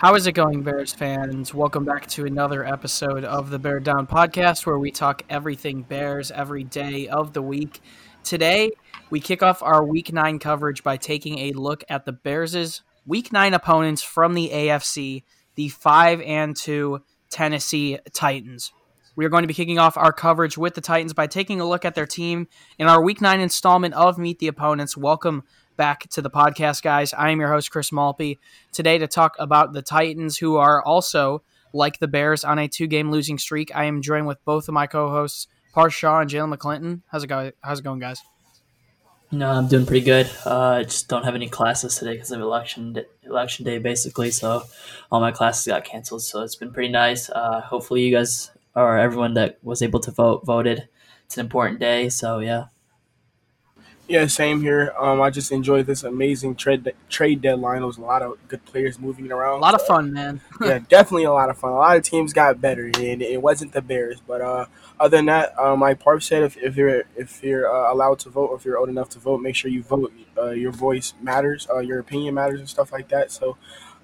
How is it going, Bears fans? Welcome back to another episode of the Bear Down podcast where we talk everything Bears every day of the week. Today, we kick off our week nine coverage by taking a look at the Bears' week nine opponents from the AFC, the 5 and 2 Tennessee Titans. We are going to be kicking off our coverage with the Titans by taking a look at their team in our week nine installment of Meet the Opponents. Welcome back to the podcast, guys. I am your host, Chris Malpe, today to talk about the Titans, who are also, like the Bears, on a two game losing streak. I am joined with both of my co hosts, Parth Shaw and Jalen McClinton. How's it, go- How's it going, guys? No, I'm doing pretty good. Uh, I just don't have any classes today because of election day, election day, basically. So all my classes got canceled. So it's been pretty nice. Uh, hopefully, you guys or everyone that was able to vote voted. It's an important day. So yeah. Yeah, same here. Um, I just enjoyed this amazing trade trade deadline. There was a lot of good players moving around. A lot of fun, man. yeah, definitely a lot of fun. A lot of teams got better, and it wasn't the Bears. But uh, other than that, um, like Parth said, if, if you're if you're uh, allowed to vote, or if you're old enough to vote, make sure you vote. Uh, your voice matters. Uh, your opinion matters, and stuff like that. So,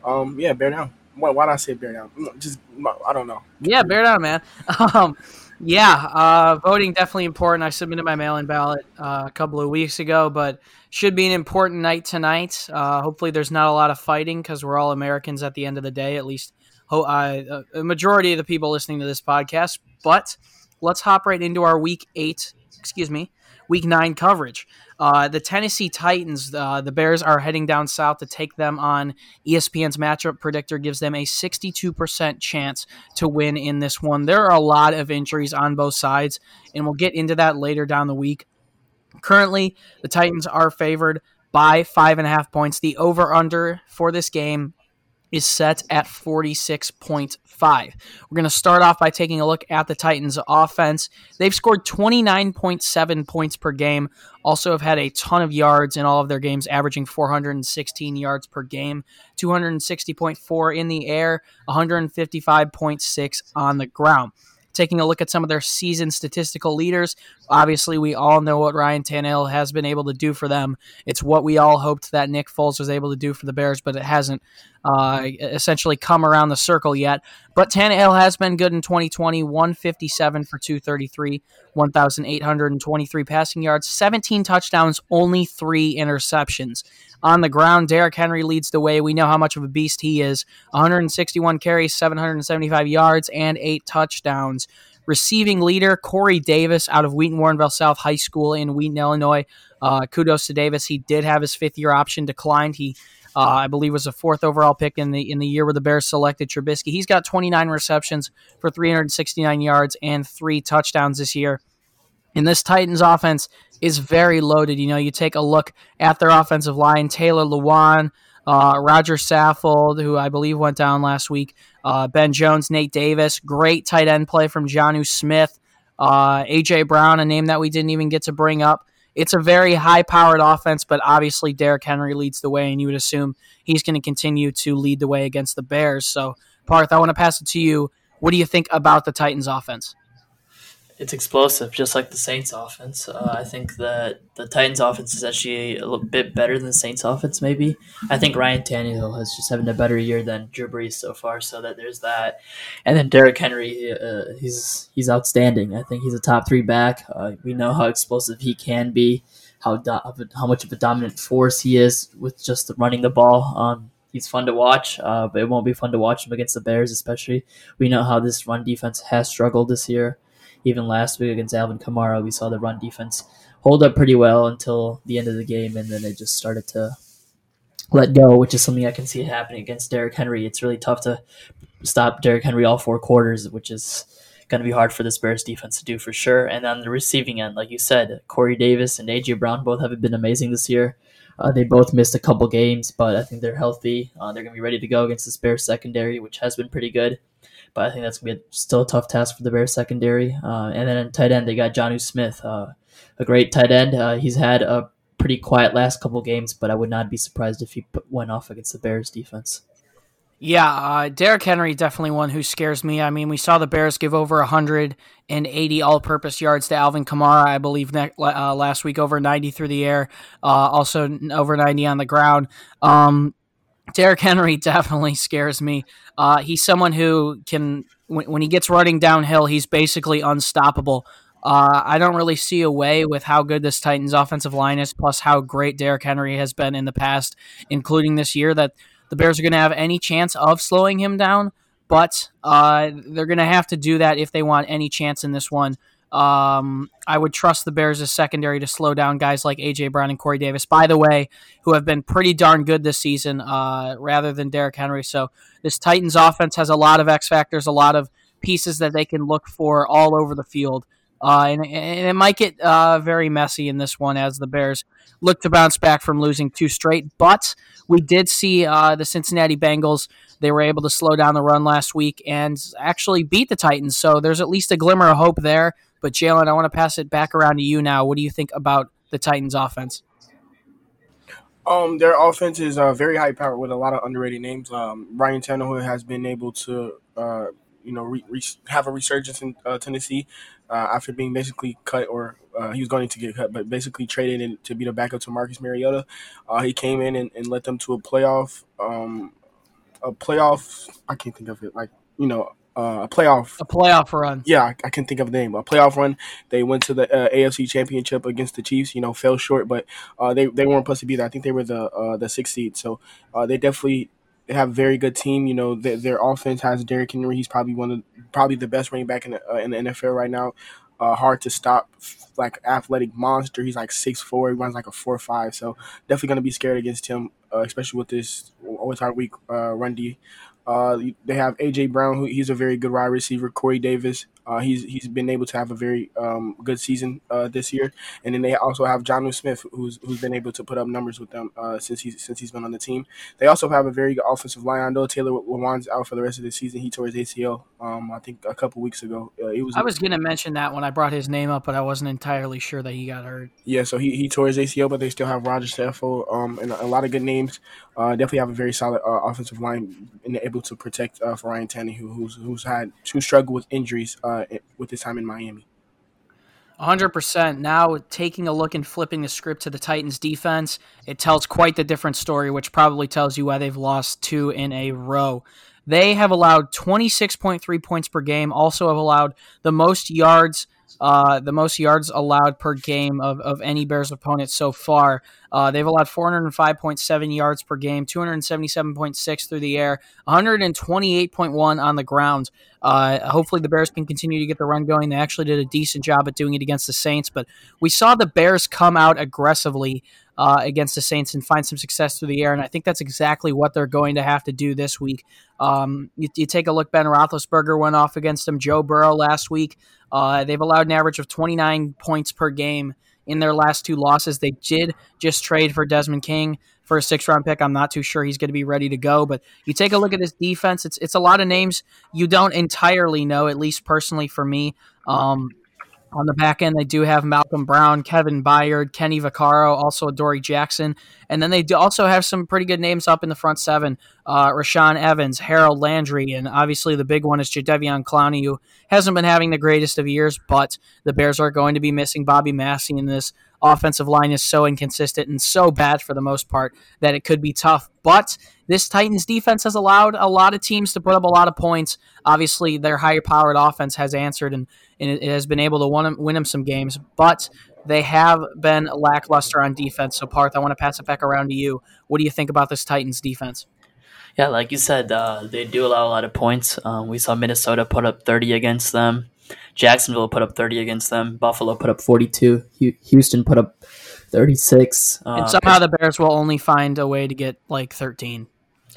um, yeah, bear down. Why, why did I say bear down? Just I don't know. Yeah, bear down, man. Um, yeah, uh, voting definitely important. I submitted my mail-in ballot uh, a couple of weeks ago, but should be an important night tonight. Uh, hopefully, there's not a lot of fighting because we're all Americans at the end of the day. At least, uh, a majority of the people listening to this podcast. But let's hop right into our week eight. Excuse me, week nine coverage. Uh, the Tennessee Titans, uh, the Bears are heading down south to take them on. ESPN's matchup predictor gives them a 62% chance to win in this one. There are a lot of injuries on both sides, and we'll get into that later down the week. Currently, the Titans are favored by five and a half points. The over under for this game is set at 46.5. We're going to start off by taking a look at the Titans offense. They've scored 29.7 points per game, also have had a ton of yards in all of their games, averaging 416 yards per game, 260.4 in the air, 155.6 on the ground taking a look at some of their season statistical leaders. Obviously, we all know what Ryan Tannehill has been able to do for them. It's what we all hoped that Nick Foles was able to do for the Bears, but it hasn't uh, essentially come around the circle yet. But Tannehill has been good in 2020 157 for 233, 1,823 passing yards, 17 touchdowns, only three interceptions. On the ground, Derrick Henry leads the way. We know how much of a beast he is 161 carries, 775 yards, and eight touchdowns. Receiving leader, Corey Davis out of Wheaton Warrenville South High School in Wheaton, Illinois. Uh, kudos to Davis. He did have his fifth year option declined. He uh, I believe was a fourth overall pick in the in the year where the Bears selected Trubisky. He's got 29 receptions for 369 yards and three touchdowns this year. And this Titans offense is very loaded. You know, you take a look at their offensive line: Taylor Lewan, uh, Roger Saffold, who I believe went down last week, uh, Ben Jones, Nate Davis, great tight end play from Jonnu Smith, uh, AJ Brown, a name that we didn't even get to bring up it's a very high powered offense, but obviously Derrick Henry leads the way, and you would assume he's going to continue to lead the way against the Bears. So, Parth, I want to pass it to you. What do you think about the Titans offense? It's explosive, just like the Saints offense. Uh, I think that the Titans offense is actually a little bit better than the Saints offense. Maybe I think Ryan Tannehill has just having a better year than Drew Brees so far. So that there's that, and then Derrick Henry, uh, he's he's outstanding. I think he's a top three back. Uh, we know how explosive he can be, how do- how much of a dominant force he is with just running the ball. Um, he's fun to watch, uh, but it won't be fun to watch him against the Bears, especially. We know how this run defense has struggled this year even last week against Alvin Kamara, we saw the run defense hold up pretty well until the end of the game, and then it just started to let go, which is something I can see happening against Derrick Henry. It's really tough to stop Derrick Henry all four quarters, which is going to be hard for this Bears defense to do for sure. And on the receiving end, like you said, Corey Davis and AJ Brown both have been amazing this year. Uh, they both missed a couple games, but I think they're healthy. Uh, they're going to be ready to go against this Bears secondary, which has been pretty good but I think that's gonna be still a tough task for the Bears secondary. Uh, and then in tight end, they got Jonnu Smith, uh, a great tight end. Uh, he's had a pretty quiet last couple games, but I would not be surprised if he went off against the Bears defense. Yeah, uh, Derrick Henry definitely one who scares me. I mean, we saw the Bears give over 180 all-purpose yards to Alvin Kamara, I believe, ne- uh, last week, over 90 through the air, uh, also over 90 on the ground. Um, Derrick Henry definitely scares me. Uh, he's someone who can, when, when he gets running downhill, he's basically unstoppable. Uh, I don't really see a way with how good this Titans offensive line is, plus how great Derrick Henry has been in the past, including this year, that the Bears are going to have any chance of slowing him down. But uh, they're going to have to do that if they want any chance in this one. Um, I would trust the Bears' secondary to slow down guys like AJ Brown and Corey Davis, by the way, who have been pretty darn good this season, uh, rather than Derrick Henry. So this Titans offense has a lot of X factors, a lot of pieces that they can look for all over the field. Uh, and, and, it might get uh, very messy in this one as the Bears look to bounce back from losing two straight. But we did see uh, the Cincinnati Bengals. They were able to slow down the run last week and actually beat the Titans. So there's at least a glimmer of hope there. But Jalen, I want to pass it back around to you now. What do you think about the Titans' offense? Um, their offense is uh, very high powered with a lot of underrated names. Um, Ryan Tannehill has been able to, uh, you know, re- re- have a resurgence in uh, Tennessee uh, after being basically cut, or uh, he was going to get cut, but basically traded in to be the backup to Marcus Mariota. Uh, he came in and, and led them to a playoff, um, a playoff. I can't think of it. Like you know, uh, a playoff a playoff run. Yeah, I, I, can think of the name. A playoff run. They went to the uh, AFC Championship against the Chiefs. You know, fell short, but uh, they they weren't supposed to be there. I think they were the uh, the sixth seed. So uh, they definitely have a very good team. You know, their, their offense has Derrick Henry. He's probably one of probably the best running back in the, uh, in the NFL right now. hard to stop, like athletic monster. He's like six four. He runs like a four five. So definitely gonna be scared against him, especially with this with our weak run D. Uh, they have AJ Brown, who he's a very good wide receiver. Corey Davis, uh, he's he's been able to have a very um, good season uh, this year, and then they also have Jonnu Smith, who's who's been able to put up numbers with them uh, since he's since he's been on the team. They also have a very good offensive line. I know Taylor Lewan's out for the rest of the season. He tore his ACL, um, I think, a couple weeks ago. Uh, it was. I was gonna mention that when I brought his name up, but I wasn't entirely sure that he got hurt. Yeah, so he, he tore his ACL, but they still have Roger Saffold, um, and a lot of good names. Uh, definitely have a very solid uh, offensive line and able to protect for Ryan Tannehill, who's who's had to struggle with injuries with his time in Miami. 100%. Now, taking a look and flipping the script to the Titans defense, it tells quite the different story, which probably tells you why they've lost two in a row. They have allowed 26.3 points per game, also have allowed the most yards uh, the most yards allowed per game of, of any Bears opponent so far. Uh, they've allowed 405.7 yards per game, 277.6 through the air, 128.1 on the ground. Uh, hopefully, the Bears can continue to get the run going. They actually did a decent job at doing it against the Saints, but we saw the Bears come out aggressively uh, against the Saints and find some success through the air. And I think that's exactly what they're going to have to do this week. Um, you, you, take a look, Ben Roethlisberger went off against them. Joe Burrow last week. Uh, they've allowed an average of 29 points per game in their last two losses. They did just trade for Desmond King for a six round pick. I'm not too sure he's going to be ready to go, but you take a look at this defense. It's it's a lot of names you don't entirely know, at least personally for me. Um, on the back end, they do have Malcolm Brown, Kevin Byard, Kenny Vaccaro, also Dory Jackson. And then they do also have some pretty good names up in the front seven uh, Rashaan Evans, Harold Landry, and obviously the big one is Jadeveon Clowney, who hasn't been having the greatest of years, but the Bears are going to be missing Bobby Massie in this offensive line is so inconsistent and so bad for the most part that it could be tough. But this Titans defense has allowed a lot of teams to put up a lot of points. Obviously, their higher powered offense has answered and, and it has been able to win, win them some games. But they have been lackluster on defense. So, Parth, I want to pass it back around to you. What do you think about this Titans defense? Yeah, like you said, uh, they do allow a lot of points. Um, we saw Minnesota put up 30 against them. Jacksonville put up 30 against them. Buffalo put up 42. Houston put up 36. and uh, somehow the Bears will only find a way to get like 13.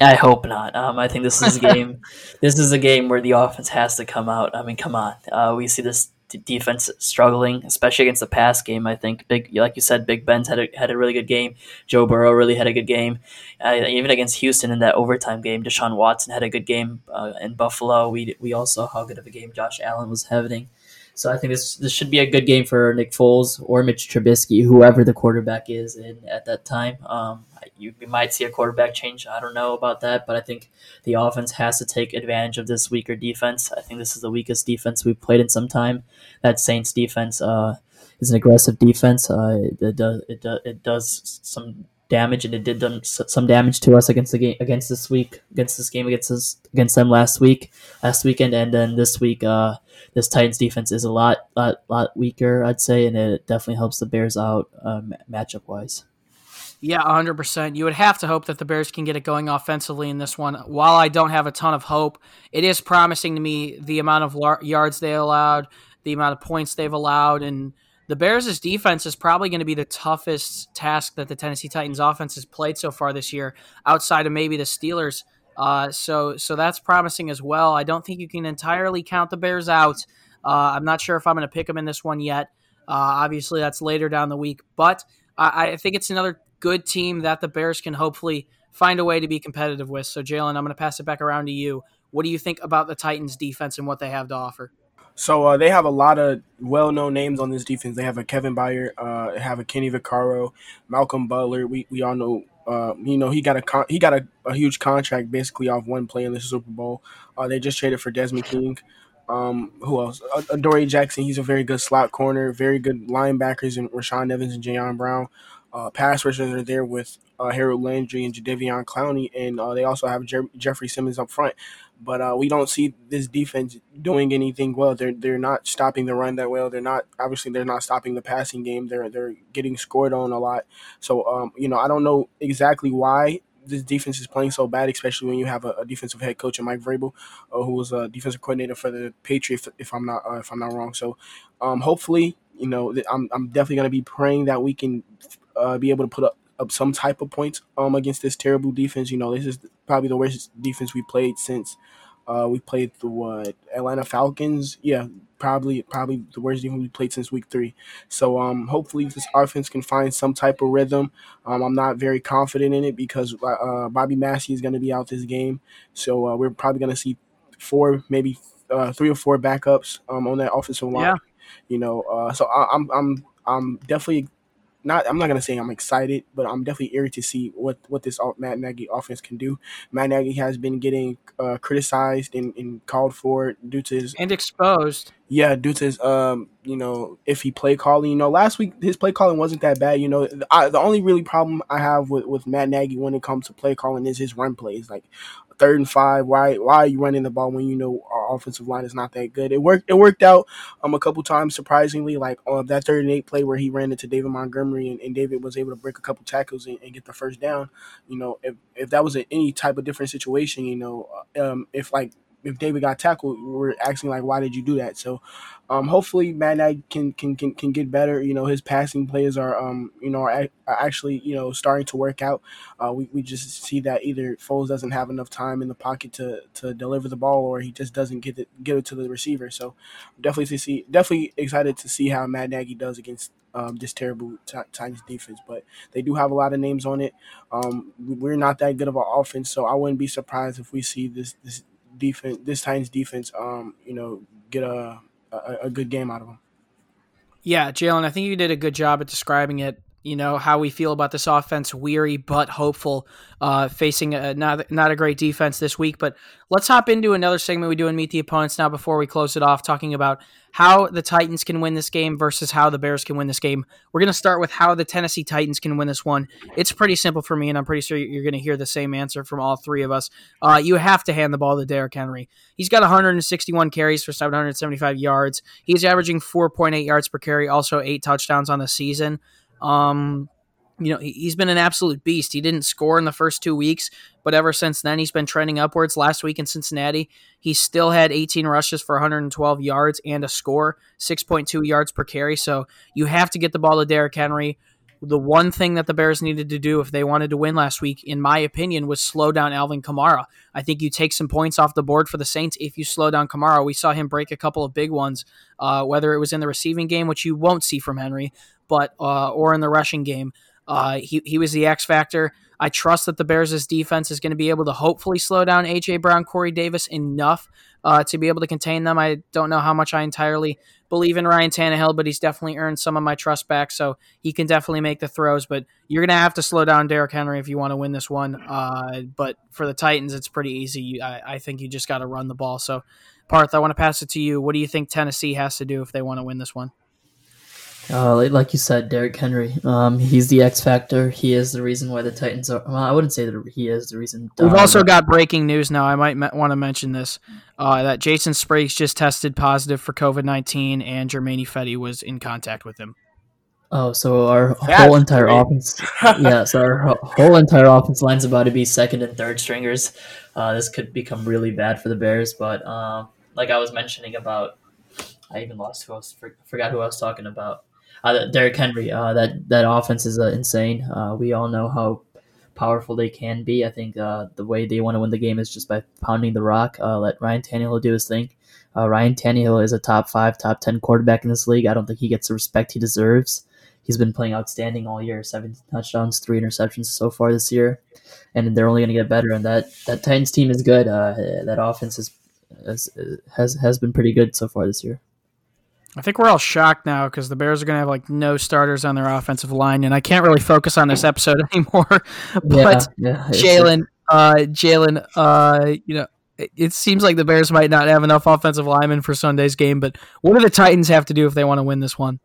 I hope not. Um, I think this is a game. this is a game where the offense has to come out. I mean, come on. Uh, we see this defense struggling, especially against the pass game. I think big, like you said, Big Ben's had a, had a really good game. Joe Burrow really had a good game. Uh, even against Houston in that overtime game, Deshaun Watson had a good game. Uh, in Buffalo, we we all saw how good of a game Josh Allen was having. So I think this this should be a good game for Nick Foles or Mitch Trubisky, whoever the quarterback is in at that time. Um, you, you might see a quarterback change. I don't know about that, but I think the offense has to take advantage of this weaker defense. I think this is the weakest defense we've played in some time. That Saints defense uh, is an aggressive defense. Uh, it, it, does it, does it does some damage, and it did them some damage to us against the game against this week against this game against this against them last week last weekend, and then this week. Uh, this Titans defense is a lot lot lot weaker, I'd say, and it definitely helps the Bears out um, matchup wise. Yeah, 100%. You would have to hope that the Bears can get it going offensively in this one. While I don't have a ton of hope, it is promising to me the amount of yards they allowed, the amount of points they've allowed, and the Bears' defense is probably going to be the toughest task that the Tennessee Titans offense has played so far this year, outside of maybe the Steelers. Uh, so, so that's promising as well. I don't think you can entirely count the Bears out. Uh, I'm not sure if I'm going to pick them in this one yet. Uh, obviously, that's later down the week, but I, I think it's another good team that the Bears can hopefully find a way to be competitive with. So, Jalen, I'm going to pass it back around to you. What do you think about the Titans' defense and what they have to offer? So uh, they have a lot of well-known names on this defense. They have a Kevin Byard, uh, have a Kenny Vaccaro, Malcolm Butler. We, we all know, uh, you know, he got a con- he got a, a, huge contract basically off one play in the Super Bowl. Uh, they just traded for Desmond King. Um, who else? Adoree Jackson. He's a very good slot corner. Very good linebackers and Rashaan Evans and Jayon Brown. Uh, pass rushers are there with uh, Harold Landry and Jadeveon Clowney, and uh, they also have Jer- Jeffrey Simmons up front. But uh, we don't see this defense doing anything well. They're they're not stopping the run that well. They're not obviously they're not stopping the passing game. They're they're getting scored on a lot. So um, you know I don't know exactly why this defense is playing so bad, especially when you have a, a defensive head coach, Mike Vrabel, uh, who was a defensive coordinator for the Patriots, if, if I'm not uh, if I'm not wrong. So um, hopefully, you know, I'm I'm definitely going to be praying that we can uh, be able to put up, up some type of points um, against this terrible defense. You know, this is probably the worst defense we played since uh, we played the what Atlanta Falcons. Yeah, probably probably the worst defense we played since week three. So um, hopefully this offense can find some type of rhythm. Um, I'm not very confident in it because uh, Bobby Massie is going to be out this game, so uh, we're probably going to see four, maybe uh, three or four backups um, on that offensive line. Yeah. You know, uh, so I, I'm I'm I'm definitely not I'm not gonna say I'm excited, but I'm definitely eager to see what what this Matt Nagy offense can do. Matt Nagy has been getting uh, criticized and, and, called for due to his and exposed. Yeah, due to his um you know if he play calling. You know, last week his play calling wasn't that bad. You know, I, the only really problem I have with with Matt Nagy when it comes to play calling is his run plays. Like third and five. Why why are you running the ball when you know our offensive line is not that good? It worked it worked out um a couple times surprisingly, like on that third and eight play where he ran into David Montgomery and, and David was able to break a couple tackles and, and, get the first down. You know, if if that was a, any type of different situation, you know, um if like if David got tackled, we're asking like, why did you do that? So, um, hopefully Matt Nagy can, can can can get better. You know, his passing plays are um, you know, are, are actually you know starting to work out. Uh, we, we just see that either Foles doesn't have enough time in the pocket to, to deliver the ball, or he just doesn't get it get it to the receiver. So, definitely to see, definitely excited to see how Matt Nagy does against um, this terrible Titans defense. But they do have a lot of names on it. Um, we're not that good of an offense, so I wouldn't be surprised if we see this this defense, this Titans defense, um, you know, get a, a, a good game out of them. Yeah, Jalen, I think you did a good job at describing it you know how we feel about this offense weary but hopeful uh, facing a, not, not a great defense this week. But let's hop into another segment we do and meet the opponents now before we close it off talking about how the titans can win this game versus how the bears can win this game. We're going to start with how the tennessee titans can win this one. It's pretty simple for me and i'm pretty sure you're going to hear the same answer from all three of us. Uh, you have to hand the ball to Derrick henry. He's got 161 carries for 775 yards. He's averaging 4.8 yards per carry also eight touchdowns on the season um, you know, he's been an absolute beast. He didn't score in the first two weeks, but ever since then, he's been trending upwards. Last week in Cincinnati, he still had 18 rushes for 112 yards and a score, 6.2 yards per carry. So you have to get the ball to Derrick Henry. The one thing that the Bears needed to do if they wanted to win last week, in my opinion, was slow down Alvin Kamara. I think you take some points off the board for the Saints if you slow down Kamara. We saw him break a couple of big ones, uh, whether it was in the receiving game, which you won't see from Henry, but uh, or in the rushing game. Uh, he, he was the X factor. I trust that the Bears' defense is going to be able to hopefully slow down A.J. Brown, Corey Davis enough uh, to be able to contain them. I don't know how much I entirely believe in Ryan Tannehill, but he's definitely earned some of my trust back, so he can definitely make the throws. But you're going to have to slow down Derrick Henry if you want to win this one. Uh, but for the Titans, it's pretty easy. I, I think you just got to run the ball. So, Parth, I want to pass it to you. What do you think Tennessee has to do if they want to win this one? Uh, like you said, Derrick Henry. Um, he's the X factor. He is the reason why the Titans are. Well, I wouldn't say that he is the reason. We've also got breaking news now. I might me- want to mention this: uh, that Jason Spriggs just tested positive for COVID nineteen, and Germain Ifedi was in contact with him. Oh, so our That's whole entire great. offense, yeah, so our whole entire offense line's about to be second and third stringers. Uh, this could become really bad for the Bears, but um, like I was mentioning about, I even lost who I was forgot who I was talking about. Uh, Derrick Henry, uh, that that offense is uh, insane. Uh, we all know how powerful they can be. I think uh, the way they want to win the game is just by pounding the rock. Uh, let Ryan Tannehill do his thing. Ryan Tannehill is a top five, top ten quarterback in this league. I don't think he gets the respect he deserves. He's been playing outstanding all year. 17 touchdowns, three interceptions so far this year, and they're only going to get better. And that that Titans team is good. that offense is, is, has has been pretty good so far this year. I think we're all shocked now because the Bears are going to have like no starters on their offensive line, and I can't really focus on this episode anymore. but yeah, yeah, Jalen, uh, Jalen, uh, you know, it, it, seems like the Bears might not have enough offensive linemen for Sunday's game. But what do the Titans have to do if they want to win this one?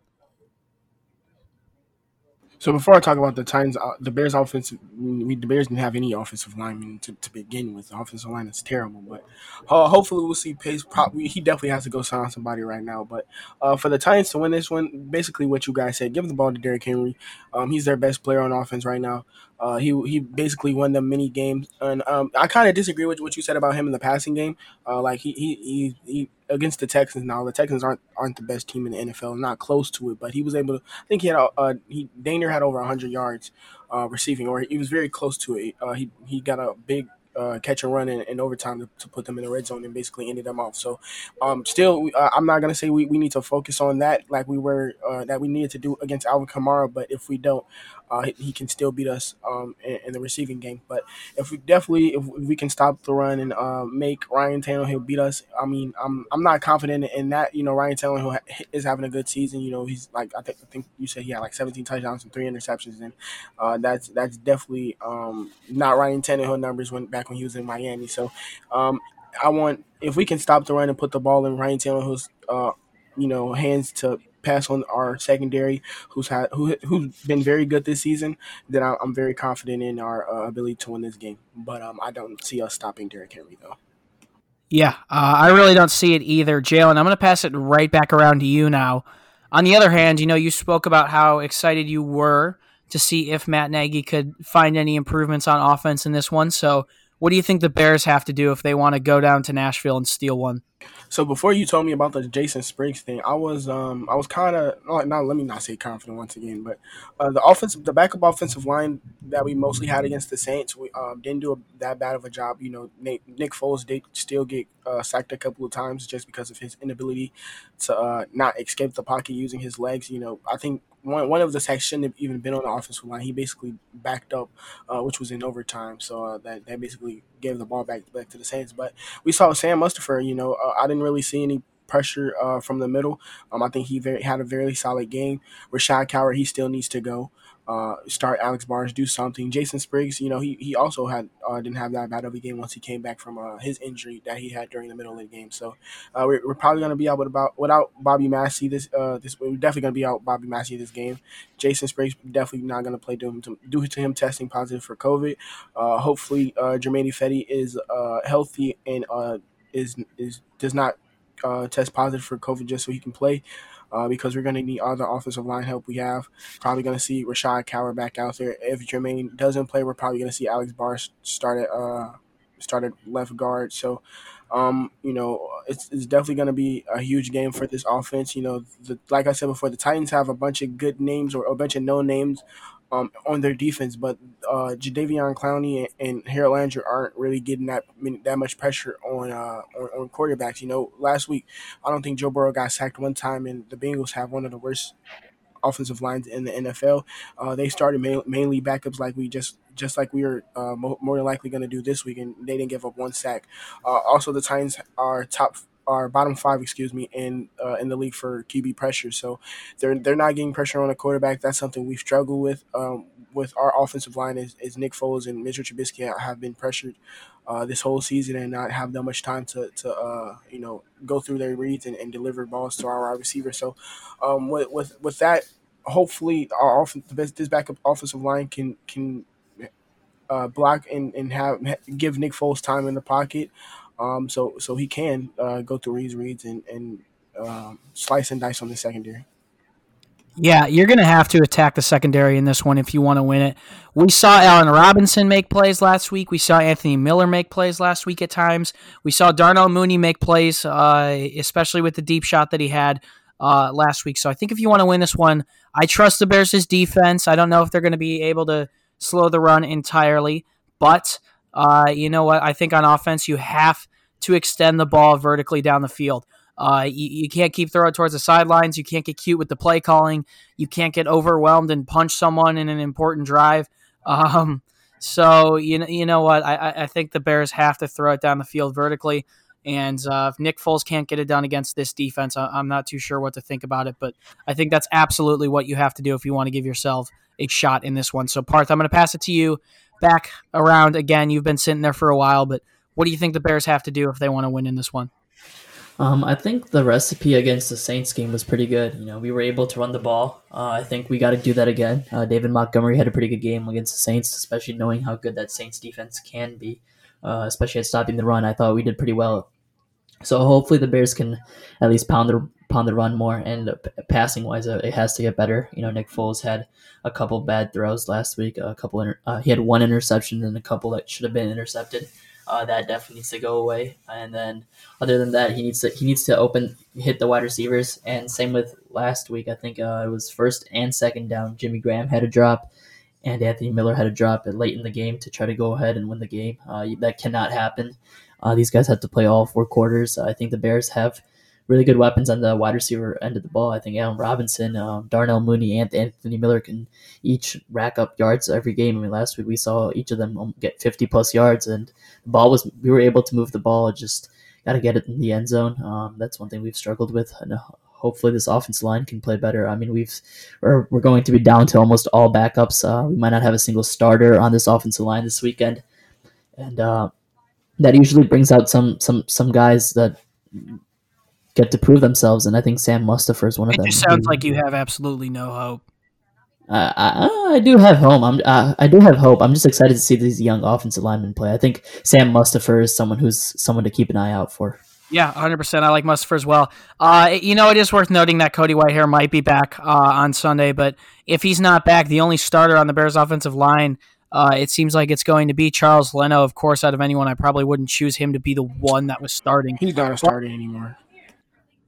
So before I talk about the Titans, uh, the Bears' offense, we, the Bears didn't have any offensive linemen to, to begin with. The offensive line is terrible, but uh, hopefully we'll see Pace. Probably he definitely has to go sign somebody right now. But uh, for the Titans to win this one, basically what you guys said, give the ball to Derrick Henry. Um, he's their best player on offense right now. Uh, he he basically won them many games, and um, I kind of disagree with what you said about him in the passing game. Uh, like he, he he he against the Texans now, the Texans aren't aren't the best team in the NFL, not close to it, but he was able to. I think he had uh, he Daner had over hundred yards uh, receiving, or he was very close to it. Uh, he he got a big uh, catch and run in, in overtime to, to, put them in the red zone and basically ended them off. So, um, still, uh, I'm not gonna say we, we need to focus on that like we were uh, that we needed to do against Alvin Kamara, but if we don't, uh, he can still beat us um, in, in, the receiving game. But if we definitely if we can stop the run and uh, make Ryan Tannehill beat us, I mean, I'm I'm not confident in that. You know, Ryan Tannehill is having a good season. You know, he's like I think I think you said he had like 17 touchdowns and three interceptions, and uh, that's that's definitely um, not Ryan Tannehill numbers when back when he was in Miami. So um, I want if we can stop the run and put the ball in Ryan Tannehill's uh, you know hands to pass on our secondary, who's had who who's been very good this season, then I'm very confident in our uh, ability to win this game. But um, I don't see us stopping Derrick Henry though. Yeah, uh, I really don't see it either, Jalen. I'm going to pass it right back around to you now. On the other hand, you know, you spoke about how excited you were to see if Matt Nagy could find any improvements on offense in this one. So, what do you think the Bears have to do if they want to go down to Nashville and steal one? So before you told me about the Jason Spriggs thing, I was um I was kind of like not let me not say confident once again, but uh, the offensive the backup offensive line that we mostly had against the Saints, we um, didn't do a, that bad of a job. You know, Nick, Nick Foles did still get uh, sacked a couple of times just because of his inability to uh, not escape the pocket using his legs. You know, I think one, one of the sacks shouldn't have even been on the offensive line. He basically backed up, uh, which was in overtime. So uh, that that basically gave the ball back back to the Saints. But we saw Sam Mustipher. You know, uh, I didn't really see any pressure uh, from the middle. Um, I think he very, had a very solid game. Rashaad Coward, he still needs to go uh, start Alex Bars, do something. Jason Spriggs, you know, he, he also had uh, didn't have that bad of a game once he came back from uh, his injury that he had during the middle of the game. So uh, we're, we're, probably going to be out about without Bobby Massie this uh, this we're definitely going to be out Bobby Massie this game. Jason Spriggs definitely not going to play due to, due to him testing positive for COVID. Uh, hopefully, uh, Germain Ifedi is healthy and is is does not test positive for COVID just so he can play uh, because we're going to need all the offensive line help we have. Probably going to see Rashaad Coward back out there. If Germain doesn't play, we're probably going to see Alex Bars start at, uh, start at left guard. So, um, you know, it's, it's definitely going to be a huge game for this offense. You know, the, like I said before, the Titans have a bunch of good names or a bunch of no names um, on their defense, but uh, Jadeveon Clowney and, and Harold Landry aren't really getting that that much pressure on, uh, on, on quarterbacks. You know, last week I don't think Joe Burrow got sacked one time, and the Bengals have one of the worst offensive lines in the NFL. Uh, they started ma- mainly backups, like we just just like we are uh, mo- more than likely going to do this week, and they didn't give up one sack. Uh, also, the Titans are top are bottom five, excuse me, in uh, in the league for QB pressure. So they're they're not getting pressure on a quarterback. That's something we've struggled with. Um, with our offensive line is, is Nick Foles and Mitchell Trubisky have been pressured uh, this whole season and not have that much time to, to uh, you know go through their reads and, and deliver balls to our receivers. So um, with, with with that, hopefully our off- this backup offensive line can can uh, block and, and have give Nick Foles time in the pocket, um, so so he can uh, go through his reads and and um, slice and dice on the secondary. Yeah, you're going to have to attack the secondary in this one if you want to win it. We saw Allen Robinson make plays last week. We saw Anthony Miller make plays last week at times. We saw Darnell Mooney make plays, uh, especially with the deep shot that he had uh, last week. So I think if you want to win this one, I trust the Bears' defense. I don't know if they're going to be able to slow the run entirely, but uh, you know what? I think on offense, you have to extend the ball vertically down the field. Uh, you, you, can't keep throwing towards the sidelines. You can't get cute with the play calling. You can't get overwhelmed and punch someone in an important drive. Um, so you know, you know what? I, I think the Bears have to throw it down the field vertically. And uh, if Nick Foles can't get it done against this defense, I, am not too sure what to think about it. But I think that's absolutely what you have to do if you want to give yourself a shot in this one. So, Parth, I'm going to pass it to you back around again. You've been sitting there for a while, but what do you think the Bears have to do if they want to win in this one? Um, I think the recipe against the Saints game was pretty good. You know, we were able to run the ball. Uh, I think we got to do that again. Uh, David Montgomery had a pretty good game against the Saints, especially knowing how good that Saints defense can be, uh, especially at stopping the run. I thought we did pretty well. So hopefully the Bears can at least pound the pound the run more. And passing wise, uh, it has to get better. You know, Nick Foles had a couple bad throws last week. A couple, inter- uh, he had one interception and a couple that should have been intercepted uh, that definitely needs to go away. And then other than that, he needs to he needs to open hit the wide receivers. And same with last week. I think uh, it was first and second down. Jimmy Graham had a drop, and Anthony Miller had a drop late in the game to try to go ahead and win the game. Uh, that cannot happen. Uh, these guys have to play all four quarters. I think the Bears have really good weapons on the wide receiver end of the ball. I think Allen Robinson, um, Darnell Mooney, and Anthony Miller can each rack up yards every game. I mean, last week we saw each of them get 50 plus yards, and the ball was we were able to move the ball. Just got to get it in the end zone. Um, that's one thing we've struggled with. And uh, hopefully this offense line can play better. I mean, we've we're, we're going to be down to almost all backups. Uh, we might not have a single starter on this offensive line this weekend, and uh, that usually brings out some some some guys that get to prove themselves. And I think Sam Mustipher is one of them. It sounds like you have absolutely no hope. Uh, I, I do have hope. I'm uh, I do have hope. I'm just excited to see these young offensive linemen play. I think Sam Mustipher is someone who's someone to keep an eye out for. Yeah, 100%. I like Mustipher as well. Uh, you know, it is worth noting that Cody Whitehair might be back uh, on Sunday, but if he's not back, the only starter on the Bears offensive line, uh, it seems like it's going to be Charles Leno. Of course, out of anyone, I probably wouldn't choose him to be the one that was starting. He's not a starter anymore.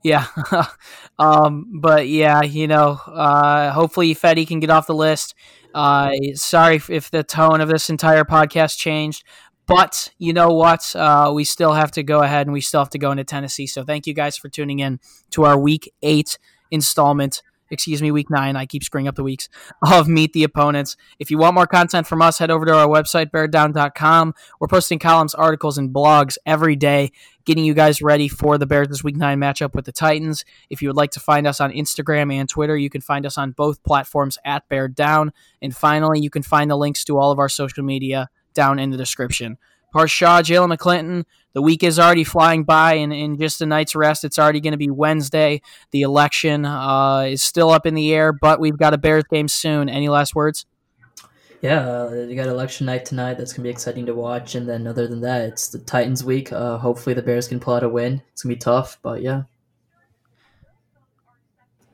Yeah. um, but yeah, you know, uh, hopefully Fetty can get off the list. Uh, sorry if the tone of this entire podcast changed, but you know what? Uh, we still have to go ahead and we still have to go into Tennessee. So thank you guys for tuning in to our week eight installment excuse me, week nine. I keep screwing up the weeks of Meet the Opponents. If you want more content from us, head over to our website, beardown.com. We're posting columns, articles, and blogs every day, getting you guys ready for the Bears this week nine matchup with the Titans. If you would like to find us on Instagram and Twitter, you can find us on both platforms at Bear Down. And finally, you can find the links to all of our social media down in the description. Parth Shaw, Jalen McClinton. The week is already flying by, and in just a night's rest, it's already going to be Wednesday. The election uh, is still up in the air, but we've got a Bears game soon. Any last words? Yeah, uh, you got election night tonight. That's gonna be exciting to watch. And then, other than that, it's the Titans week. Uh, hopefully, the Bears can pull out a win. It's gonna be tough, but yeah.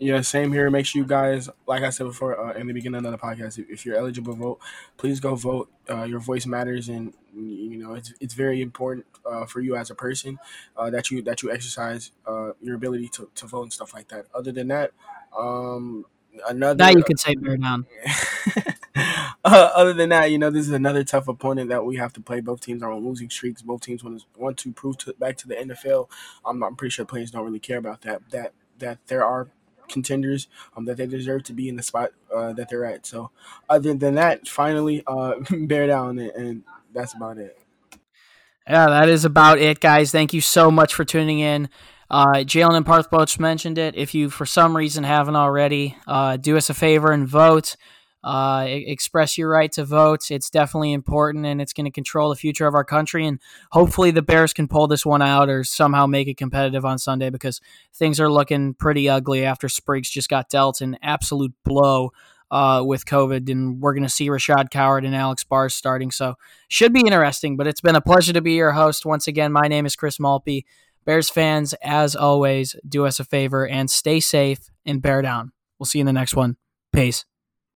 Yeah, same here. Make sure you guys, like I said before uh, in the beginning of the podcast, if you're eligible to vote, please go vote. Uh, your voice matters, and you know it's it's very important uh, for you as a person uh, that you that you exercise uh, your ability to, to vote and stuff like that. Other than that, um, another now you can say bear down. Uh, other than that, you know this is another tough opponent that we have to play. Both teams are on losing streaks. Both teams want to want to prove to, back to the NFL. I'm, I'm pretty sure players don't really care about that. That that there are contenders um, that they deserve to be in the spot uh, that they're at. So, other than that, finally, uh, bear down, and, and that's about it. Yeah, that is about it, guys. Thank you so much for tuning in. Uh, Jalen and Parth both mentioned it. If you, for some reason, haven't already, uh, do us a favor and vote. Uh, express your right to vote. It's definitely important, and it's going to control the future of our country. And hopefully, the Bears can pull this one out or somehow make it competitive on Sunday because things are looking pretty ugly after Spriggs just got dealt an absolute blow uh, with COVID, and we're going to see Rashaad Coward and Alex Bars starting. So should be interesting. But it's been a pleasure to be your host once again. My name is Chris Malpe. Bears fans, as always, do us a favor and stay safe and bear down. We'll see you in the next one. Peace.